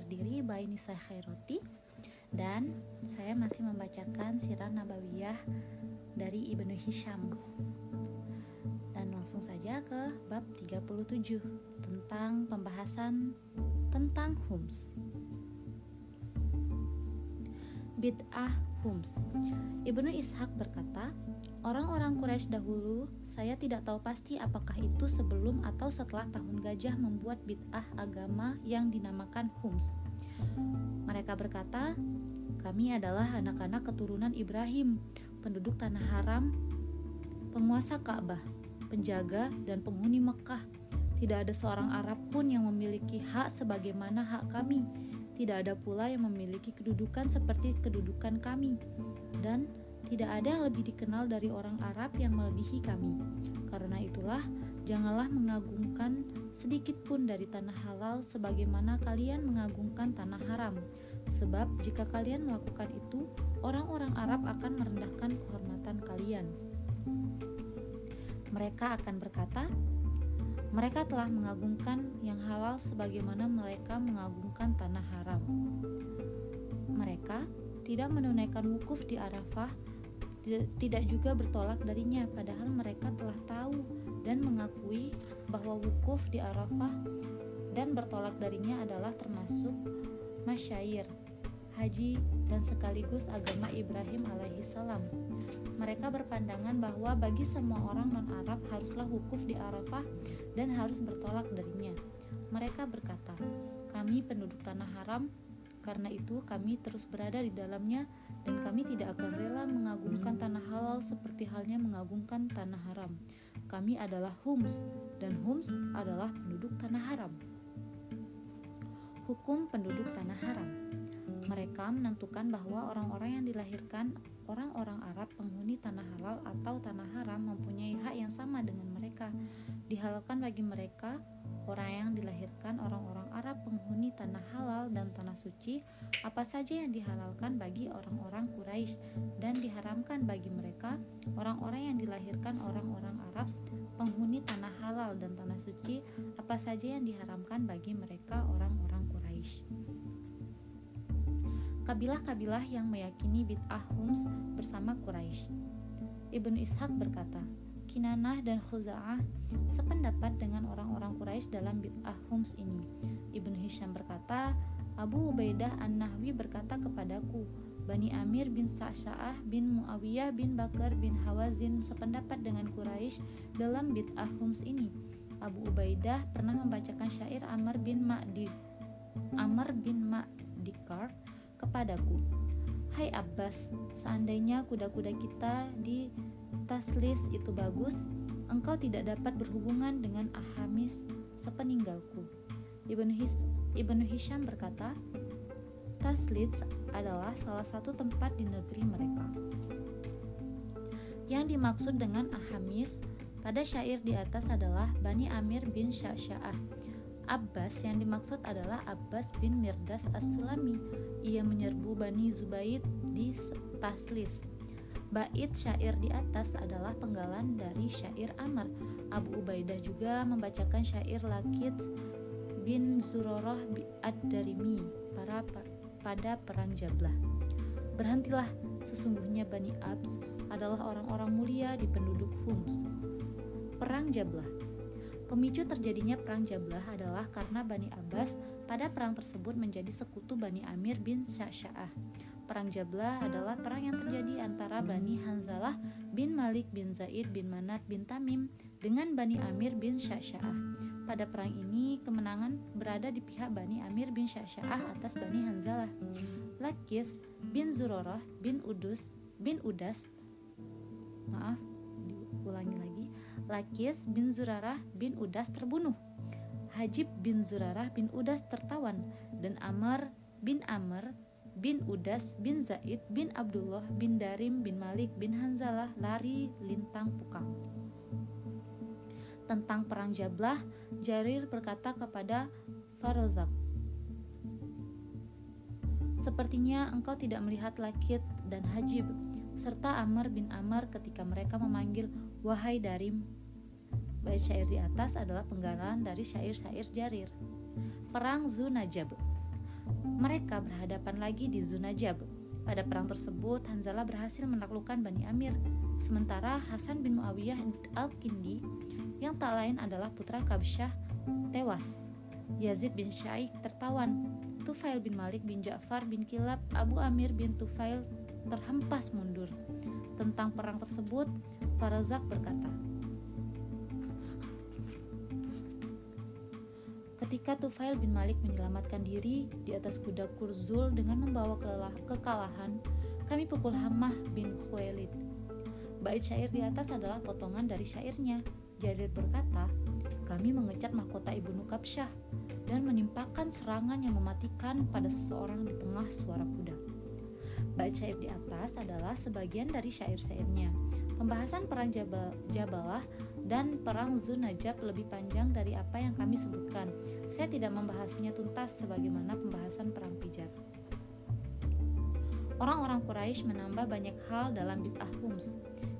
undur diri by Nisa Khairoti dan saya masih membacakan Sirah Nabawiyah dari Ibnu Hisham. Dan langsung saja ke bab 37 tentang pembahasan tentang hums. Bid'ah hums. Ibnu Ishaq berkata, orang-orang Quraisy dahulu saya tidak tahu pasti apakah itu sebelum atau setelah tahun gajah membuat bid'ah agama yang dinamakan hums. Mereka berkata, kami adalah anak-anak keturunan Ibrahim, penduduk tanah haram, penguasa Ka'bah, penjaga dan penghuni Mekah. Tidak ada seorang Arab pun yang memiliki hak sebagaimana hak kami tidak ada pula yang memiliki kedudukan seperti kedudukan kami, dan tidak ada yang lebih dikenal dari orang Arab yang melebihi kami. Karena itulah, janganlah mengagungkan sedikit pun dari tanah halal sebagaimana kalian mengagungkan tanah haram. Sebab jika kalian melakukan itu, orang-orang Arab akan merendahkan kehormatan kalian. Mereka akan berkata, mereka telah mengagungkan yang halal sebagaimana mereka mengagungkan tanah haram. Mereka tidak menunaikan wukuf di Arafah, tidak juga bertolak darinya, padahal mereka telah tahu dan mengakui bahwa wukuf di Arafah dan bertolak darinya adalah termasuk masyair, haji, dan sekaligus agama Ibrahim alaihissalam. Mereka berpandangan bahwa bagi semua orang non-Arab haruslah wukuf di Arafah dan harus bertolak darinya. Mereka berkata, "Kami penduduk tanah haram, karena itu kami terus berada di dalamnya dan kami tidak akan rela mengagungkan tanah halal seperti halnya mengagungkan tanah haram. Kami adalah Hums dan Hums adalah penduduk tanah haram." Hukum penduduk tanah haram mereka menentukan bahwa orang-orang yang dilahirkan orang-orang Arab penghuni tanah halal atau tanah haram mempunyai hak yang sama dengan mereka. Dihalalkan bagi mereka orang yang dilahirkan orang-orang Arab penghuni tanah halal dan tanah suci apa saja yang dihalalkan bagi orang-orang Quraisy dan diharamkan bagi mereka orang-orang yang dilahirkan orang-orang Arab penghuni tanah halal dan tanah suci apa saja yang diharamkan bagi mereka orang-orang Quraisy kabilah-kabilah yang meyakini bid'ah hums bersama Quraisy. Ibnu Ishaq berkata, Kinanah dan Khuza'ah sependapat dengan orang-orang Quraisy dalam bid'ah hums ini. Ibnu Hisham berkata, Abu Ubaidah An-Nahwi berkata kepadaku, Bani Amir bin Sa'sya'ah bin Muawiyah bin Bakar bin Hawazin sependapat dengan Quraisy dalam bid'ah hums ini. Abu Ubaidah pernah membacakan syair Amr bin Ma'di Amr bin Ma'dikar kepadaku, Hai Abbas, seandainya kuda-kuda kita di Taslis itu bagus, engkau tidak dapat berhubungan dengan Ahamis sepeninggalku. Ibnu, His Ibnu Hisham berkata, Taslis adalah salah satu tempat di negeri mereka. Yang dimaksud dengan Ahamis pada syair di atas adalah Bani Amir bin Sya'sya'ah Abbas yang dimaksud adalah Abbas bin Mirdas As-Sulami. Ia menyerbu Bani Zubaid di Taslis. Bait syair di atas adalah penggalan dari syair Amr. Abu Ubaidah juga membacakan syair Lakit bin Zuroroh Ad-Darimi para pada perang Jablah. Berhentilah, sesungguhnya Bani Abs adalah orang-orang mulia di penduduk Hums. Perang Jablah Pemicu terjadinya perang Jablah adalah karena Bani Abbas pada perang tersebut menjadi sekutu Bani Amir bin Sya'sya'ah. Perang Jablah adalah perang yang terjadi antara Bani Hanzalah bin Malik bin Zaid bin Manat bin Tamim dengan Bani Amir bin Sya'sya'ah. Pada perang ini, kemenangan berada di pihak Bani Amir bin Sya'sya'ah atas Bani Hanzalah. Lakith bin Zurorah bin Udus bin Udas maaf diulangi lagi Lakis bin Zurarah bin Udas terbunuh. Hajib bin Zurarah bin Udas tertawan dan Amr bin Amr bin Udas bin Zaid bin Abdullah bin Darim bin Malik bin Hanzalah lari lintang pukang. Tentang perang Jablah, Jarir berkata kepada Farozak, Sepertinya engkau tidak melihat Lakit dan Hajib serta Amr bin Amr ketika mereka memanggil Wahai Darim Bait syair di atas adalah penggalan dari syair-syair Jarir. Perang Zunajab. Mereka berhadapan lagi di Zunajab. Pada perang tersebut, Hanzalah berhasil menaklukkan Bani Amir, sementara Hasan bin Muawiyah al-Kindi yang tak lain adalah putra Kabsyah tewas. Yazid bin Syaikh tertawan. Tufail bin Malik bin Ja'far bin Kilab Abu Amir bin Tufail terhempas mundur. Tentang perang tersebut, Farazak berkata, Ketika Tufail bin Malik menyelamatkan diri di atas kuda Kurzul dengan membawa kekalahan, kami pukul Hamah bin Khuwailid. Bait syair di atas adalah potongan dari syairnya. Jarir berkata, kami mengecat mahkota Ibnu Kapsyah dan menimpakan serangan yang mematikan pada seseorang di tengah suara kuda. Bait syair di atas adalah sebagian dari syair-syairnya. Pembahasan perang Jabal, Jabalah dan perang Zunajab lebih panjang dari apa yang kami sebutkan. Saya tidak membahasnya tuntas sebagaimana pembahasan perang Pijar. Orang-orang Quraisy menambah banyak hal dalam bid'ah Hums.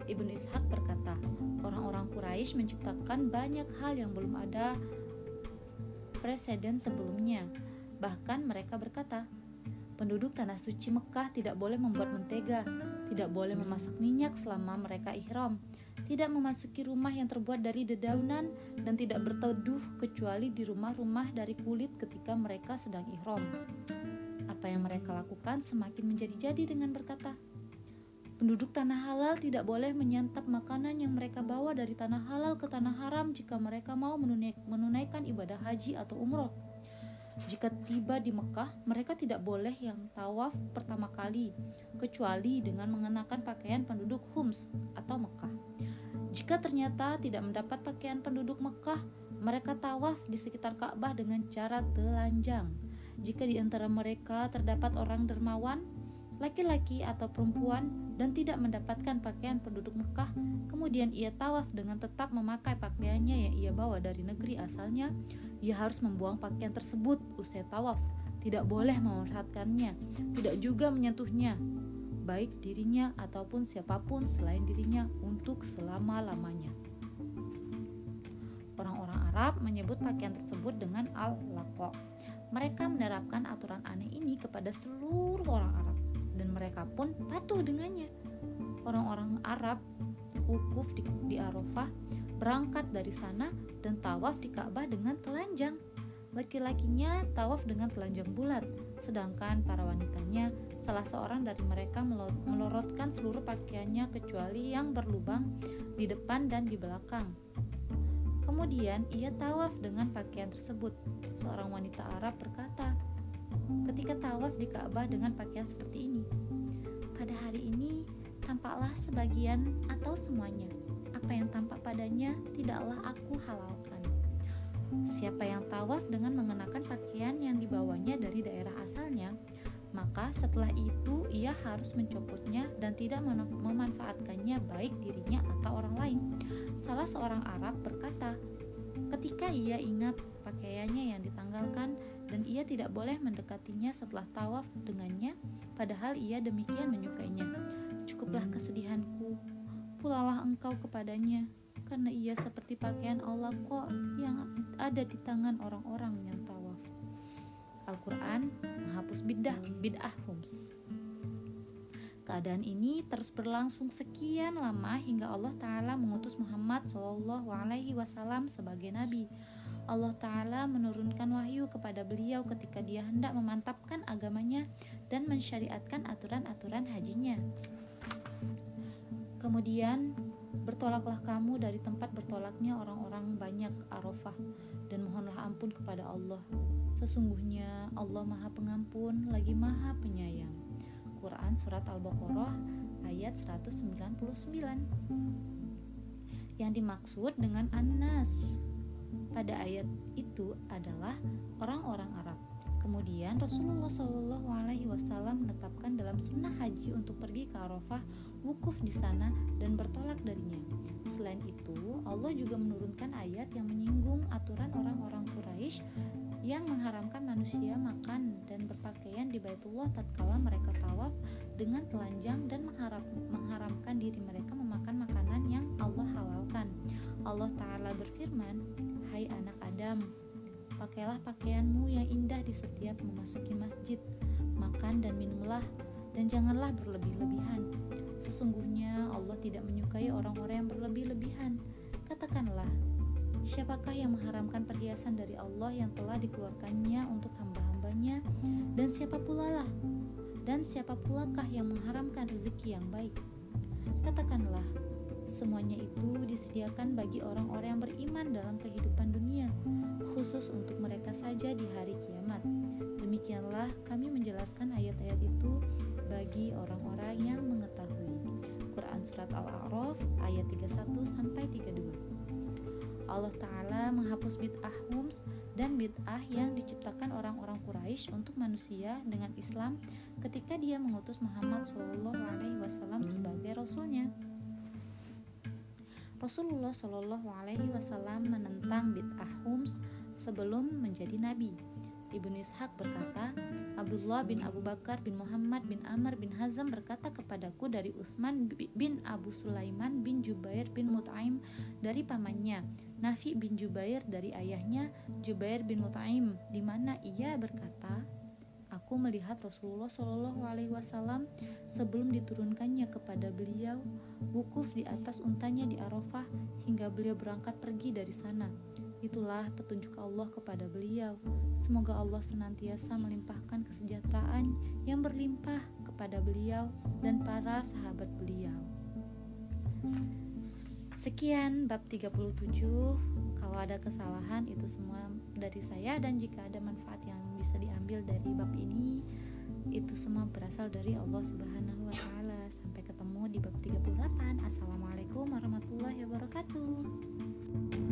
Ibnu Ishaq berkata, orang-orang Quraisy menciptakan banyak hal yang belum ada presiden sebelumnya. Bahkan mereka berkata, penduduk tanah suci Mekah tidak boleh membuat mentega, tidak boleh memasak minyak selama mereka ihram, tidak memasuki rumah yang terbuat dari dedaunan, dan tidak berteduh kecuali di rumah-rumah dari kulit ketika mereka sedang ihram. Apa yang mereka lakukan semakin menjadi-jadi dengan berkata, Penduduk tanah halal tidak boleh menyantap makanan yang mereka bawa dari tanah halal ke tanah haram jika mereka mau menunaikan ibadah haji atau umroh jika tiba di Mekah, mereka tidak boleh yang tawaf pertama kali, kecuali dengan mengenakan pakaian penduduk Hums atau Mekah. Jika ternyata tidak mendapat pakaian penduduk Mekah, mereka tawaf di sekitar Ka'bah dengan cara telanjang. Jika di antara mereka terdapat orang dermawan, laki-laki atau perempuan dan tidak mendapatkan pakaian penduduk Mekah, kemudian ia tawaf dengan tetap memakai pakaiannya yang ia bawa dari negeri asalnya, ia harus membuang pakaian tersebut usai tawaf, tidak boleh memanfaatkannya, tidak juga menyentuhnya, baik dirinya ataupun siapa pun selain dirinya untuk selama-lamanya. Orang-orang Arab menyebut pakaian tersebut dengan al-laqo. Mereka menerapkan aturan aneh ini kepada seluruh orang Arab dan mereka pun patuh dengannya. Orang-orang Arab wukuf di, di Arafah berangkat dari sana dan tawaf di Ka'bah dengan telanjang. Laki-lakinya tawaf dengan telanjang bulat, sedangkan para wanitanya salah seorang dari mereka melorotkan seluruh pakaiannya kecuali yang berlubang di depan dan di belakang. Kemudian ia tawaf dengan pakaian tersebut. Seorang wanita Arab berkata, ketika tawaf di Ka'bah dengan pakaian seperti ini. Pada hari ini, tampaklah sebagian atau semuanya. Apa yang tampak padanya tidaklah aku halalkan. Siapa yang tawaf dengan mengenakan pakaian yang dibawanya dari daerah asalnya, maka setelah itu ia harus mencopotnya dan tidak memanfaatkannya baik dirinya atau orang lain. Salah seorang Arab berkata, ketika ia ingat pakaiannya yang ditanggalkan dan ia tidak boleh mendekatinya setelah tawaf dengannya, padahal ia demikian menyukainya. Cukuplah kesedihanku, pulalah engkau kepadanya, karena ia seperti pakaian Allah kok yang ada di tangan orang-orang yang tawaf. Al-Quran menghapus bid'ah, bid'ah hums. Keadaan ini terus berlangsung sekian lama hingga Allah Ta'ala mengutus Muhammad SAW sebagai nabi. Allah Ta'ala menurunkan wahyu kepada beliau ketika dia hendak memantapkan agamanya dan mensyariatkan aturan-aturan hajinya. Kemudian, bertolaklah kamu dari tempat bertolaknya orang-orang banyak Arafah dan mohonlah ampun kepada Allah. Sesungguhnya Allah Maha Pengampun lagi Maha Penyayang. Quran Surat Al-Baqarah ayat 199 Yang dimaksud dengan An-Nas pada ayat itu adalah orang-orang Arab. Kemudian Rasulullah Shallallahu Alaihi Wasallam menetapkan dalam sunnah haji untuk pergi ke Arafah, wukuf di sana dan bertolak darinya. Selain itu, Allah juga menurunkan ayat yang menyinggung aturan Quraisy yang mengharamkan manusia makan dan berpakaian di Baitullah tatkala mereka tawaf dengan telanjang dan mengharap, mengharamkan diri mereka memakan makanan yang Allah halalkan. Allah Ta'ala berfirman, Hai anak Adam, pakailah pakaianmu yang indah di setiap memasuki masjid. Makan dan minumlah dan janganlah berlebih-lebihan. Sesungguhnya Allah tidak menyukai orang-orang yang berlebih-lebihan siapakah yang mengharamkan perhiasan dari Allah yang telah dikeluarkannya untuk hamba-hambanya? Dan siapa pula lah? Dan siapa pulakah yang mengharamkan rezeki yang baik? Katakanlah semuanya itu disediakan bagi orang-orang yang beriman dalam kehidupan dunia khusus untuk mereka saja di hari kiamat. Demikianlah kami menjelaskan ayat-ayat itu bagi orang-orang yang mengetahui. Quran Surat Al-A'raf ayat 31 sampai 32 Allah Ta'ala menghapus bid'ah hums dan bid'ah yang diciptakan orang-orang Quraisy untuk manusia dengan Islam ketika dia mengutus Muhammad Shallallahu Alaihi Wasallam sebagai rasulnya. Rasulullah Shallallahu Alaihi Wasallam menentang bid'ah hums sebelum menjadi nabi. Ibnu Ishaq berkata, Abdullah bin Abu Bakar bin Muhammad bin Amr bin Hazam berkata kepadaku dari Utsman bin Abu Sulaiman bin Jubair bin Mut'aim dari pamannya, Nafi bin Jubair dari ayahnya Jubair bin Mut'aim, di mana ia berkata, Aku melihat Rasulullah Shallallahu Alaihi Wasallam sebelum diturunkannya kepada beliau wukuf di atas untanya di Arafah hingga beliau berangkat pergi dari sana. Itulah petunjuk Allah kepada beliau. Semoga Allah senantiasa melimpahkan kesejahteraan yang berlimpah kepada beliau dan para sahabat beliau. Sekian bab 37. Kalau ada kesalahan itu semua dari saya dan jika ada manfaat yang bisa diambil dari bab ini itu semua berasal dari Allah Subhanahu wa taala. Sampai ketemu di bab 38. Assalamualaikum warahmatullahi wabarakatuh.